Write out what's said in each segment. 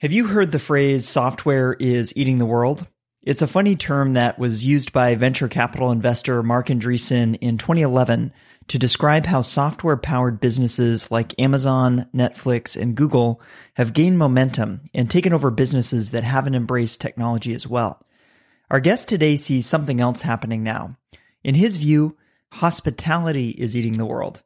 Have you heard the phrase software is eating the world? It's a funny term that was used by venture capital investor Marc Andreessen in 2011 to describe how software powered businesses like Amazon, Netflix, and Google have gained momentum and taken over businesses that haven't embraced technology as well. Our guest today sees something else happening now. In his view, hospitality is eating the world.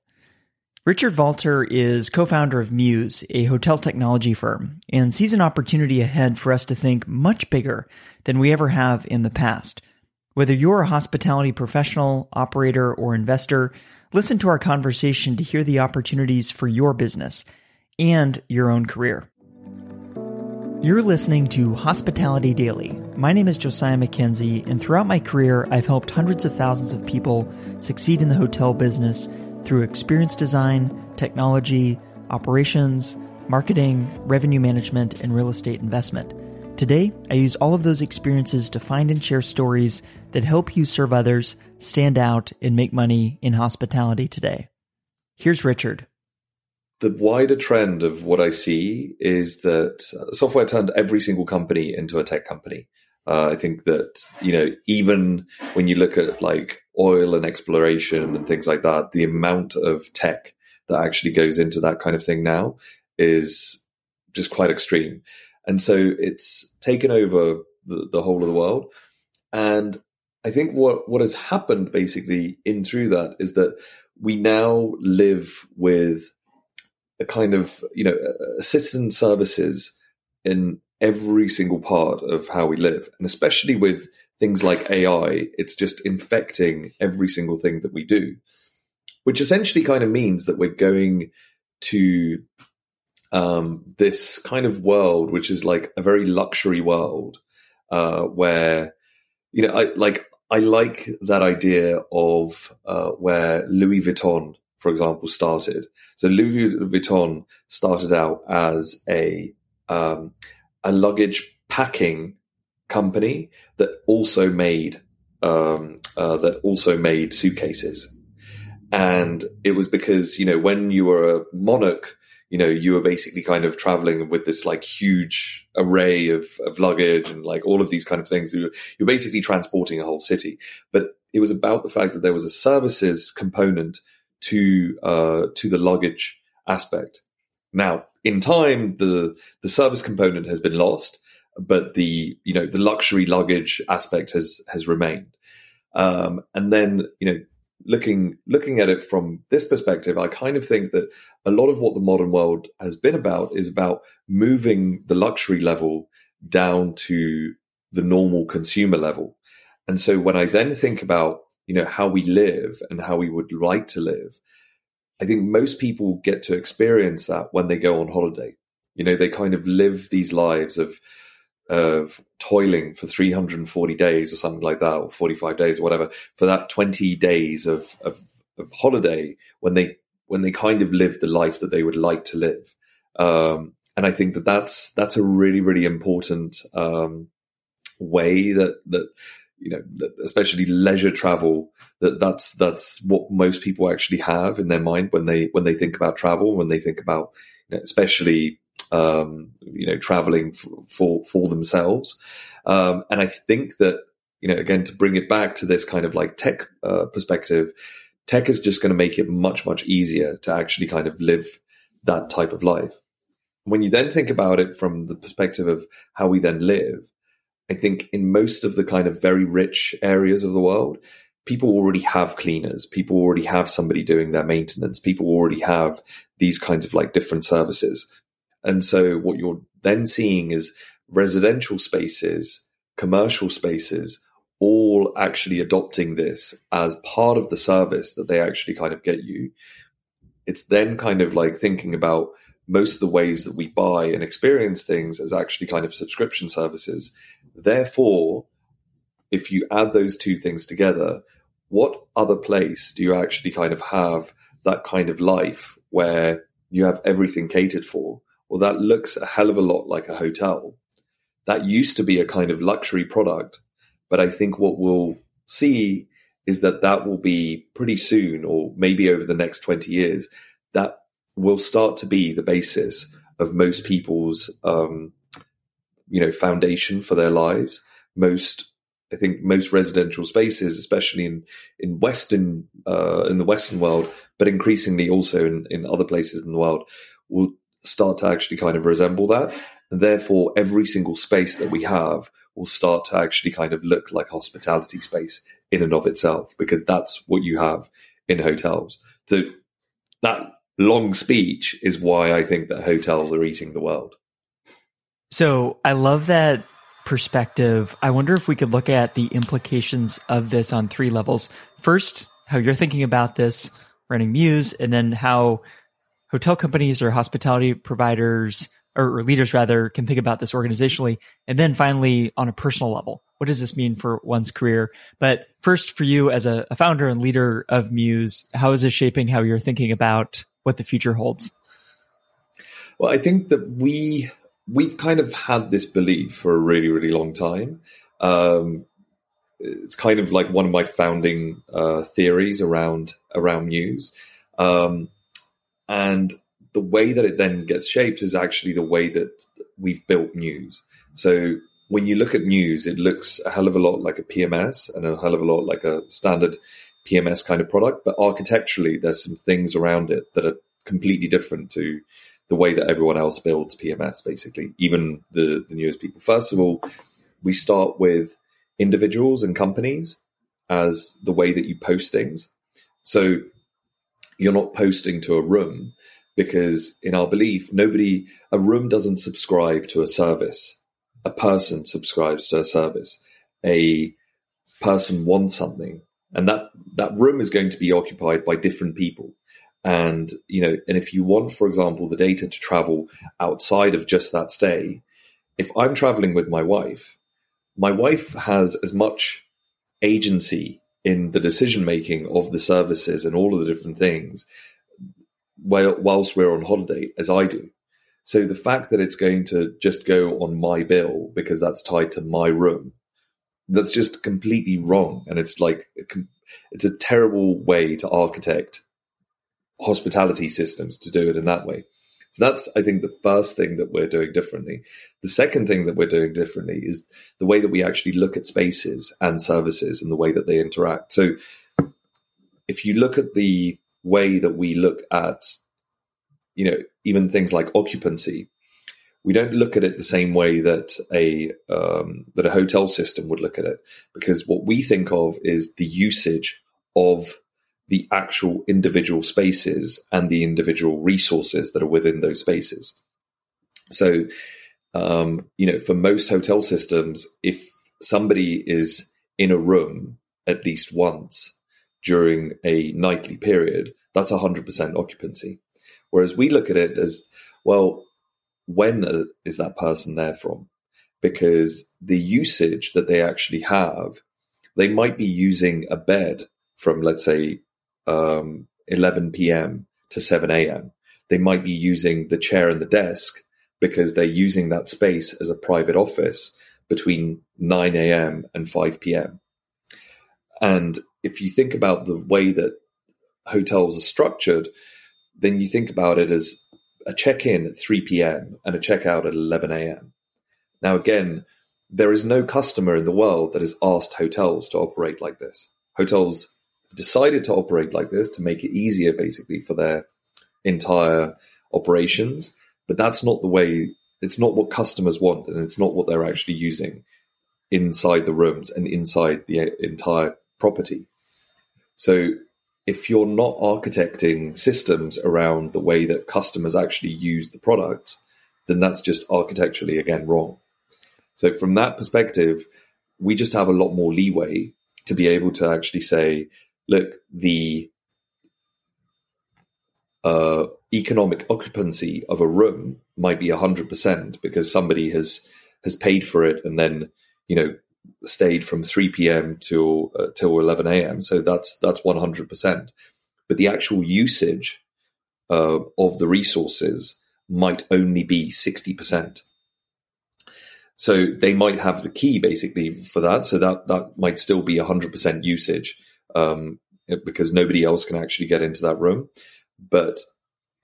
Richard Valtr is co founder of Mews, a hotel technology firm, and sees an opportunity ahead for us to think much bigger than we ever have in the past. Whether you're a hospitality professional, operator, or investor, listen to our conversation to hear the opportunities for your business and your own career. You're listening to Hospitality Daily. My name is Josiah McKenzie, and throughout my career, I've helped hundreds of thousands of people succeed in the hotel business through experience design, technology, operations, marketing, revenue management, and real estate investment. Today, I use all of those experiences to find and share stories that help you serve others, stand out, and make money in hospitality today. Here's Richard. The wider trend of what I see is that software turned every single company into a tech company. Uh, I think that, you know, even when you look at like oil and exploration and things like that, the amount of tech that actually goes into that kind of thing now is just quite extreme. And so it's taken over the, the whole of the world. And I think what, what has happened basically in through that is that we now live with a kind of, you know, citizen services in every single part of how we live. And especially with things like AI, it's just infecting every single thing that we do, which essentially kind of means that we're going to um, this kind of world, which is like a very luxury world, uh, where you know, I like I like that idea of uh, where Louis Vuitton, for example, started. So Louis Vuitton started out as a um, a luggage packing company that also made um, uh, that also made suitcases, and it was because you know when you were a monarch, you know you were basically kind of traveling with this like huge array of, of luggage and like all of these kind of things. You're, basically transporting a whole city, but it was about the fact that there was a services component to uh, to the luggage aspect. Now, in time, the the service component has been lost, but the you know the luxury luggage aspect has has remained. Um, and then you know looking looking at it from this perspective, I kind of think that a lot of what the modern world has been about is about moving the luxury level down to the normal consumer level. And so when I then think about you know how we live and how we would like to live, I think most people get to experience that when they go on holiday. You know, they kind of live these lives of of toiling for 340 days or something like that, or 45 days or whatever, for that 20 days of, of, of holiday when they, when they kind of live the life that they would like to live. Um, and I think that that's, that's a really, really important, um, way that, that, you know, especially leisure travel, that that's, that's what most people actually have in their mind when they, when they think about travel, when they think about, you know, especially um, you know, traveling f- for for themselves. Um, and I think that you know, again, to bring it back to this kind of like tech uh, perspective, tech is just going to make it much much easier to actually kind of live that type of life. When you then think about it from the perspective of how we then live, I think in most of the kind of very rich areas of the world, people already have cleaners. People already have somebody doing their maintenance. People already have these kinds of like different services. And so what you're then seeing is residential spaces, commercial spaces, all actually adopting this as part of the service that they actually kind of get you. It's then kind of like thinking about most of the ways that we buy and experience things as actually kind of subscription services. Therefore, if you add those two things together, what other place do you actually kind of have that kind of life where you have everything catered for? well, that looks a hell of a lot like a hotel. That used to be a kind of luxury product. But I think what we'll see is that that will be pretty soon, or maybe over the next 20 years, that will start to be the basis of most people's um, you know foundation for their lives. Most I think most residential spaces, especially in in Western uh, in the Western world, but increasingly also in, in other places in the world, will start to actually kind of resemble that. And therefore, every single space that we have will start to actually kind of look like hospitality space in and of itself, because that's what you have in hotels. So that long speech is why I think that hotels are eating the world. So I love that perspective. I wonder if we could look at the implications of this on three levels. First, how you're thinking about this running Mews, and then how hotel companies or hospitality providers or, or, leaders rather can think about this organizationally. And then finally, on a personal level, what does this mean for one's career? But first, for you as a, a founder and leader of Mews, how is this shaping how you're thinking about what the future holds? Well, I think that we we've kind of had this belief for a really, really long time. Um, it's kind of like one of my founding uh, theories around around Mews, um, and the way that it then gets shaped is actually the way that we've built Mews. So when you look at Mews, it looks a hell of a lot like a PMS and a hell of a lot like a standard PMS kind of product, but architecturally, there's some things around it that are completely different to the way that everyone else builds PMS, basically, even the, the newest people. First of all, we start with individuals and companies as the way that you post things. So you're not posting to a room because, in our belief, nobody, a room doesn't subscribe to a service. A person subscribes to a service. A person wants something and that that room is going to be occupied by different people. And you know and if you want for example the data to travel outside of just that stay if i'm traveling with my wife my wife has as much agency in the decision making of the services and all of the different things whilst we're on holiday as i do. So the fact that it's going to just go on my bill because that's tied to my room that's just completely wrong. And it's like it's a terrible way to architect hospitality systems to do it in that way. So that's i think the first thing that we're doing differently. The second thing that we're doing differently is the way that we actually look at spaces and services and the way that they interact. So if you look at the way that we look at you know even things like occupancy we don't look at it the same way that a um, that a hotel system would look at it because what we think of is the usage of the actual individual spaces and the individual resources that are within those spaces. So, um, you know, for most hotel systems, if somebody is in a room at least once during a nightly period, that's 100% occupancy. Whereas we look at it as, well, when uh, that person there from? Because the usage that they actually have, they might be using a bed from, let's say, um, 11 p.m. to 7 a.m. They might be using the chair and the desk because they're using that space as a private office between 9 a.m. and 5 p.m. And if you think about the way that hotels are structured, then you think about it as a check in at 3 p.m. and a checkout at 11 a.m. Now, again, there is no customer in the world that has asked hotels to operate like this. Hotels decided to operate like this to make it easier, basically, for their entire operations. But that's not the way, it's not what customers want, and it's not what they're actually using inside the rooms and inside the entire property. So if you're not architecting systems around the way that customers actually use the product, then that's just architecturally again wrong. So from that perspective, we just have a lot more leeway to be able to actually say, look, the uh, economic occupancy of a room might be hundred percent because somebody has has paid for it and then you know stayed from 3 p.m. till uh, till 11 a.m. So that's that's 100%. But the actual usage uh, of the resources might only be 60%. So they might have the key basically for that. So that that might still be 100% usage um, because nobody else can actually get into that room. But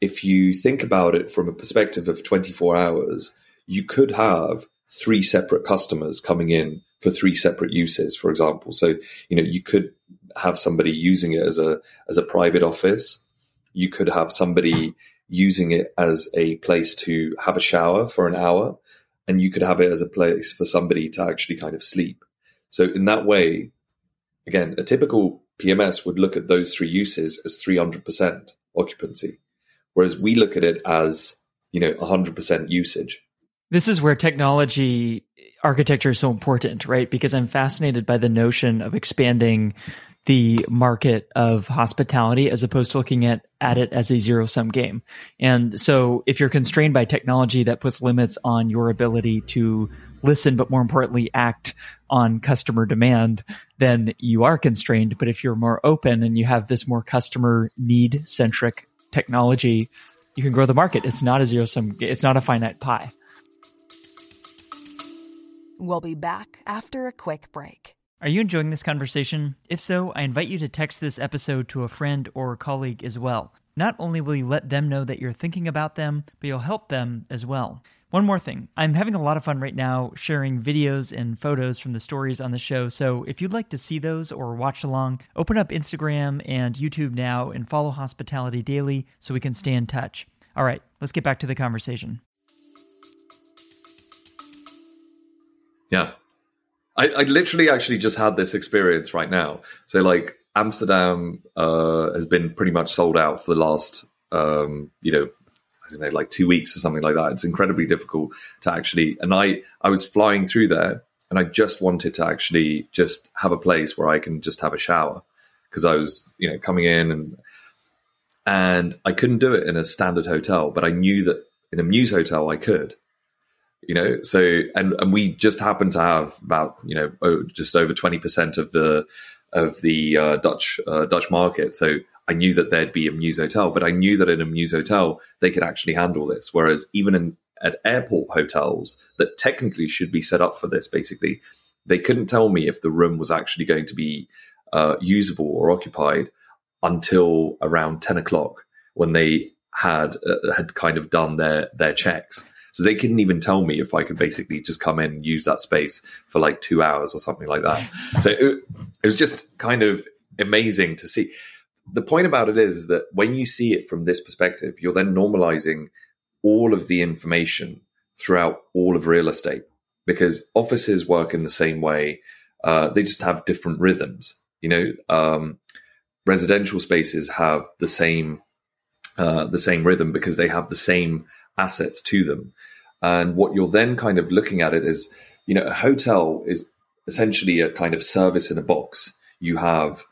if you think about it from a perspective of 24 hours, you could have three separate customers coming in for three separate uses, for example. So, you know, you could have somebody using it as a as a private office. You could have somebody using it as a place to have a shower for an hour, and you could have it as a place for somebody to actually kind of sleep. So in that way, again, a typical PMS would look at those three uses as 300% occupancy, whereas we look at it as, you know, 100% usage. This is where technology architecture is so important, right? Because I'm fascinated by the notion of expanding the market of hospitality as opposed to looking at, at it as a zero sum game. And so if you're constrained by technology that puts limits on your ability to listen, but more importantly, act on customer demand, then you are constrained. But if you're more open and you have this more customer need centric technology, you can grow the market. It's not a zero sum, it's not a finite pie. We'll be back after a quick break. Are you enjoying this conversation? If so, I invite you to text this episode to a friend or a colleague as well. Not only will you let them know that you're thinking about them, but you'll help them as well. One more thing. I'm having a lot of fun right now sharing videos and photos from the stories on the show. So if you'd like to see those or watch along, open up Instagram and YouTube now and follow Hospitality Daily so we can stay in touch. All right, let's get back to the conversation. Yeah. I, I literally actually just had this experience right now. So like Amsterdam uh, has been pretty much sold out for the last um, you know I don't know like two weeks or something like that. It's incredibly difficult to actually. And I I was flying through there and I just wanted to actually just have a place where I can just have a shower because I was you know coming in and and I couldn't do it in a standard hotel, but I knew that in a Mews hotel I could you know? So and and we just happen to have about you know just over 20% of the of the uh, dutch uh, dutch market. So i knew that there'd be a Mews hotel but i knew that in a Mews hotel they could actually handle this. Whereas even in at airport hotels that technically should be set up for this basically they couldn't tell me if the room was actually going to be uh, usable or occupied until around 10 o'clock when they had uh, had kind of done their their checks so they couldn't even tell me if I could basically just come in and use that space for like two hours or something like that. So it, it was just kind of amazing to see. The point about it is that when you see it from this perspective, you're then normalizing all of the information throughout all of real estate because offices work in the same way. Uh, they just have different rhythms. You know, um, residential spaces have the same uh, the same rhythm because they have the same assets to them. And what you're then kind of looking at it is, you know, a hotel is essentially a kind of service in a box. You have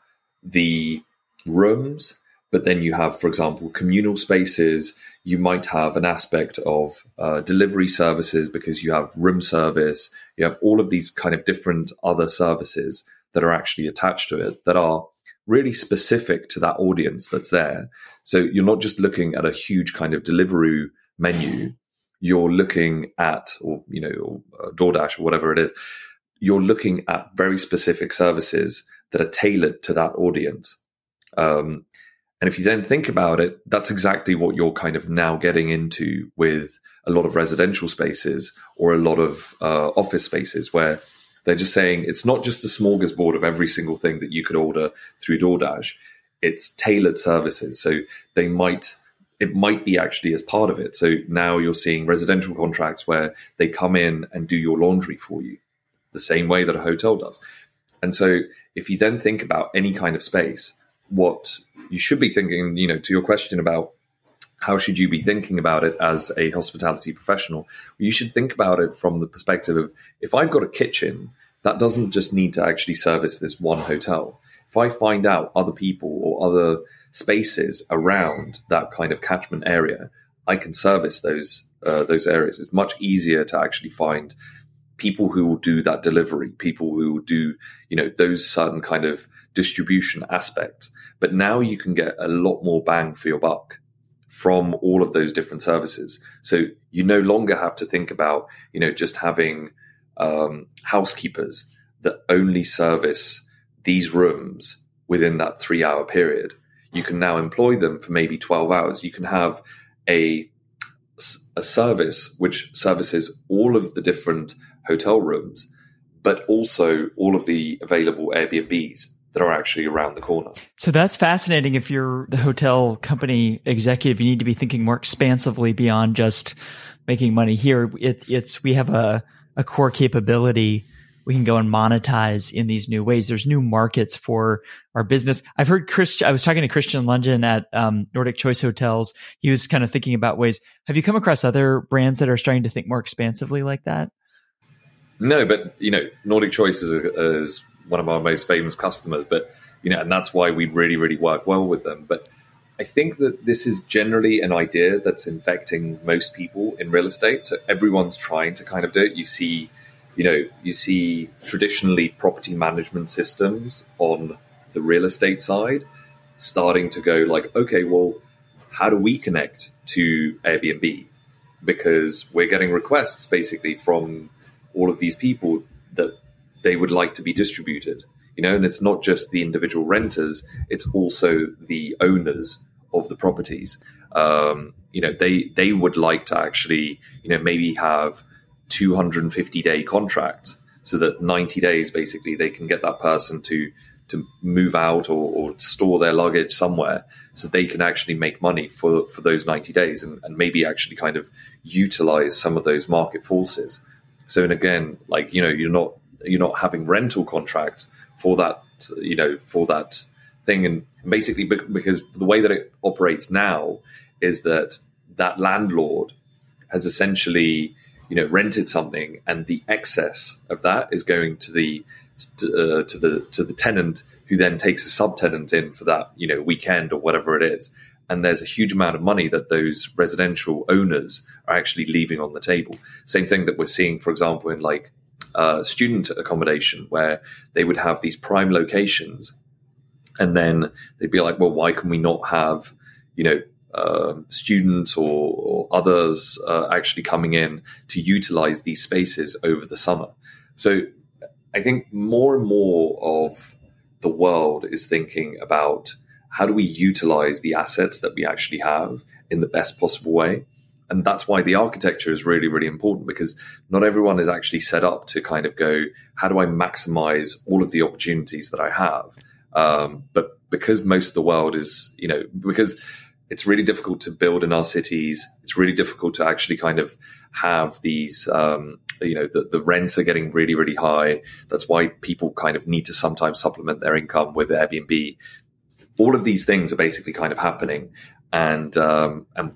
the rooms, but then you have, for example, communal spaces. You might have an aspect of uh, delivery services because you have room service. You have all of these kind of different other services that are actually attached to it that are really specific to that audience that's there. So you're not just looking at a huge kind of delivery menu, you're looking at, or you know, or DoorDash or whatever it is, you're looking at very specific services that are tailored to that audience. Um, and if you then think about it, that's exactly what you're kind of now getting into with a lot of residential spaces or a lot of uh, office spaces where they're just saying it's not just a smorgasbord of every single thing that you could order through DoorDash. It's tailored services. So they might it might be actually as part of it. So now you're seeing residential contracts where they come in and do your laundry for you, the same way that a hotel does. And so if you then think about any kind of space, what you should be thinking, you know, to your question about how should you be thinking about it as a hospitality professional, you should think about it from the perspective of if I've got a kitchen, that doesn't just need to actually service this one hotel. If I find out other people or other spaces around that kind of catchment area, I can service those uh, those areas. It's much easier to actually find people who will do that delivery, people who will do you know those certain kind of distribution aspects. But now you can get a lot more bang for your buck from all of those different services. So you no longer have to think about you know just having um, housekeepers that only service these rooms within that three hour period you can now employ them for maybe 12 hours. You can have a a service which services all of the different hotel rooms, but also all of the available Airbnbs that are actually around the corner. So that's fascinating. If you're the hotel company executive, you need to be thinking more expansively beyond just making money here. It, it's we have a, a core capability we can go and monetize in these new ways. There's new markets for our business. I've heard Chris, I was talking to Christian Lungen at um, Nordic Choice Hotels. He was kind of thinking about ways. Have you come across other brands that are starting to think more expansively like that? No, but you know, Nordic Choice is, a, is one of our most famous customers, but you know, and that's why we really, really work well with them. But I think that this is generally an idea that's infecting most people in real estate. So everyone's trying to kind of do it. You see you know, you see traditionally property management systems on the real estate side starting to go like, okay, well, how do we connect to Airbnb? Because we're getting requests basically from all of these people that they would like to be distributed, you know, and it's not just the individual renters, it's also the owners of the properties. Um, you know, they they would like to actually, you know, maybe have 250 day contract so that 90 days basically they can get that person to to move out or, or, store their luggage somewhere so they can actually make money for for those 90 days and, and maybe actually kind of utilize some of those market forces. So and again like you know you're not you're not having rental contracts for that you know for that thing. And basically because the way that it operates now is that that landlord has essentially you know rented something and the excess of that is going to the uh, to the to the tenant who then takes a subtenant in for that you know weekend or whatever it is. And there's a huge amount of money that those residential owners are actually leaving on the table. Same thing that we're seeing for example in like uh, student accommodation where they would have these prime locations and then they'd be like well why can we not have you know um, students or, or others uh, actually coming in to utilize these spaces over the summer. So I think more and more of the world is thinking about how do we utilize the assets that we actually have in the best possible way. And that's why the architecture is really, really important because not everyone is actually set up to kind of go, how do I maximize all of the opportunities that I have? Um, but because most of the world is, you know, because it's really difficult to build in our cities. It's really difficult to actually kind of have these, um, you know, the, the rents are getting really, really high. That's why people kind of need to sometimes supplement their income with Airbnb. All of these things are basically kind of happening. And, um, and,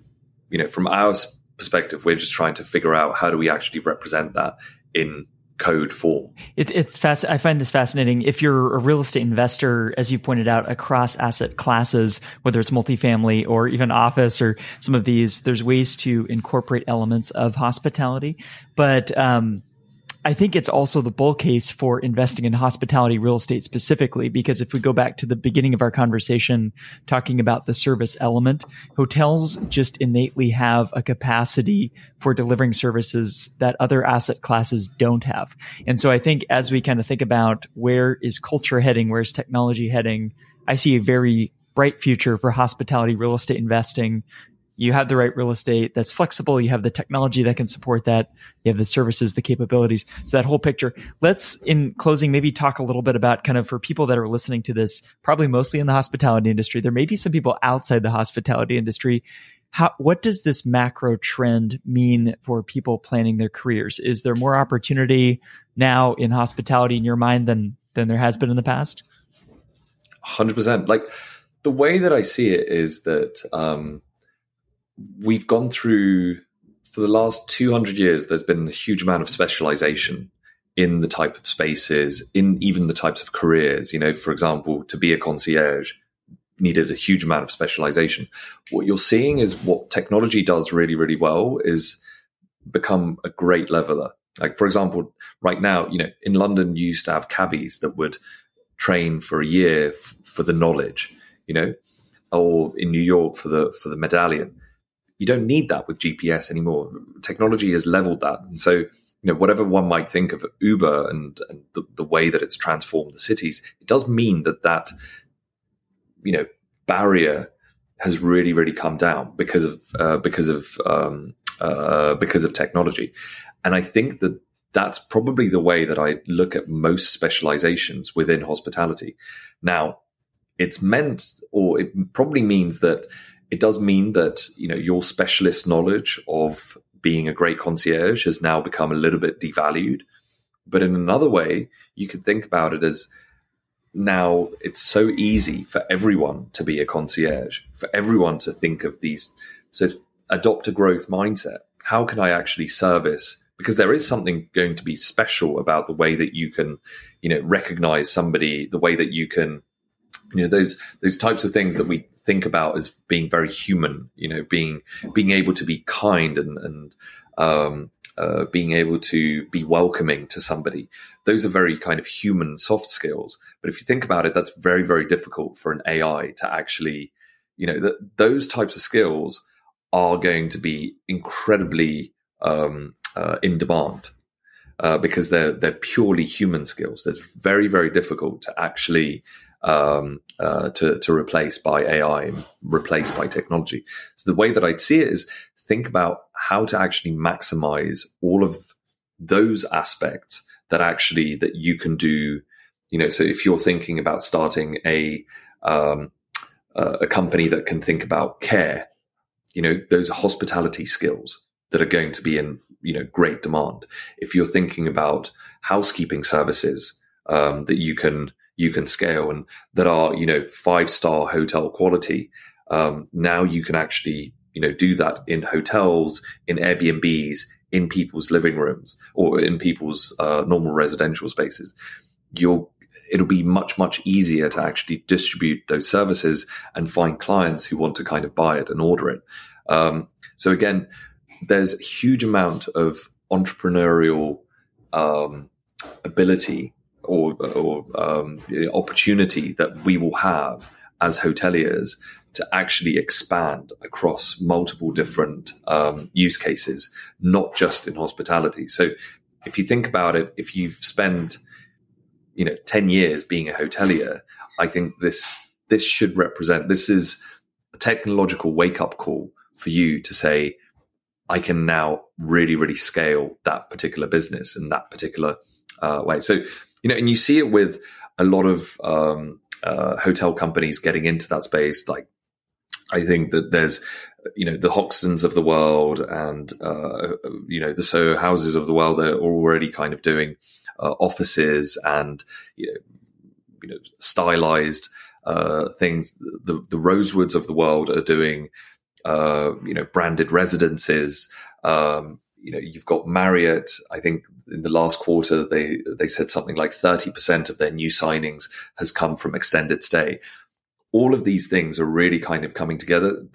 you know, from our perspective, we're just trying to figure out how do we actually represent that in code form. It, it's fast. I find this fascinating. If you're a real estate investor, as you pointed out, across asset classes, whether it's multifamily or even office or some of these, there's ways to incorporate elements of hospitality. But um, I think it's also the bull case for investing in hospitality real estate specifically, because if we go back to the beginning of our conversation talking about the service element, hotels just innately have a capacity for delivering services that other asset classes don't have. And so I think as we kind of think about where is culture heading, where's technology heading, I see a very bright future for hospitality real estate investing you have the right real estate that's flexible. You have the technology that can support that. You have the services, the capabilities. So that whole picture. Let's, in closing, maybe talk a little bit about kind of for people that are listening to this, probably mostly in the hospitality industry. There may be some people outside the hospitality industry. How, what does this macro trend mean for people planning their careers? Is there more opportunity now in hospitality in your mind than, than there has been in the past? 100%. Like the way that I see it is that, um, we've gone through for the last 200 years there's been a huge amount of specialization in the type of spaces in even the types of careers. You know for example to be a concierge needed a huge amount of specialization. What you're seeing is what technology does really really well is become a great leveler. Like for example right now you know in london you used to have cabbies that would train for a year f- for the knowledge you know or in new york for the for the medallion you don't need that with GPS anymore. Technology has leveled that. And so, you know, whatever one might think of Uber and, and the, the way that it's transformed the cities, it does mean that that, you know, barrier has really, really come down because of, uh, because of, um, uh, because of technology. And I think that that's probably the way that I look at most specializations within hospitality. Now, it's meant, or it probably means that it does mean that, you know, your specialist knowledge of being a great concierge has now become a little bit devalued. But in another way, you could think about it as now it's so easy for everyone to be a concierge, for everyone to think of these. So adopt a growth mindset. How can I actually service? Because there is something going to be special about the way that you can, you know, recognize somebody, the way that you can, you know, those those types of things that we think about as being very human. You know, being being able to be kind and and um, uh, being able to be welcoming to somebody. Those are very kind of human soft skills. But if you think about it, that's very, very difficult for an AI to actually, you know, that those types of skills are going to be incredibly um, uh, in demand uh, because they're they're purely human skills. It's very, very difficult to actually um, uh, to to replace by AI and replace by technology. So the way that I'd see it is think about how to actually maximize all of those aspects that actually that you can do you know so if you're thinking about starting a um, a company that can think about care you know those hospitality skills that are going to be in you know great demand if you're thinking about housekeeping services um, that you can you can scale and that are you know five star hotel quality um, now you can actually you know, do that in hotels, in Airbnbs, in people's living rooms or in people's uh, normal residential spaces. You'll, it'll be much, much easier to actually distribute those services and find clients who want to kind of buy it and order it. Um, so again, there's a huge amount of entrepreneurial um, ability or, or um, opportunity that we will have as hoteliers to actually expand across multiple different um, use cases, not just in hospitality. So if you think about it, if you've spent, you know, 10 years being a hotelier, I think this, this should represent, this is a technological wake up call for you to say, I can now really, really scale that particular business in that particular uh, way. So, you know, and you see it with a lot of, um, uh, hotel companies getting into that space, like I think that there's, you know, the Hoxtons of the world and, uh, you know, the Soho houses of the world are already kind of doing uh, offices and, you know, you know stylized uh, things. The, the Rosewoods of the world are doing, uh, you know, branded residences. Um, you know, you've got Marriott. I think in the last quarter, they, they said something like 30% of their new signings has come from extended stay all of these things are really kind of coming together.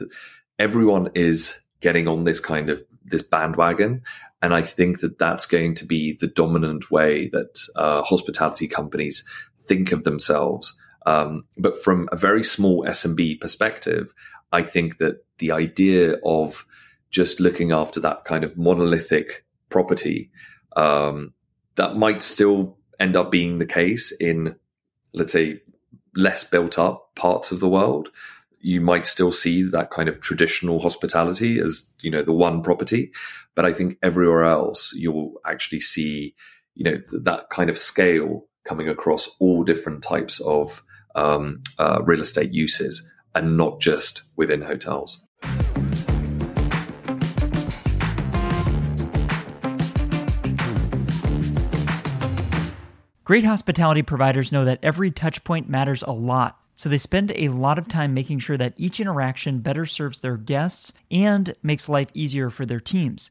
Everyone is getting on this kind of this bandwagon. And I think that that's going to be the dominant way that uh, hospitality companies think of themselves. Um, but from a very small SMB perspective, I think that the idea of just looking after that kind of monolithic property, um, that might still end up being the case in, let's say, less built up parts of the world, you might still see that kind of traditional hospitality as, you know, the one property. But I think everywhere else, you'll actually see, you know, that kind of scale coming across all different types of um, uh, real estate uses and not just within hotels. Great hospitality providers know that every touchpoint matters a lot, so they spend a lot of time making sure that each interaction better serves their guests and makes life easier for their teams.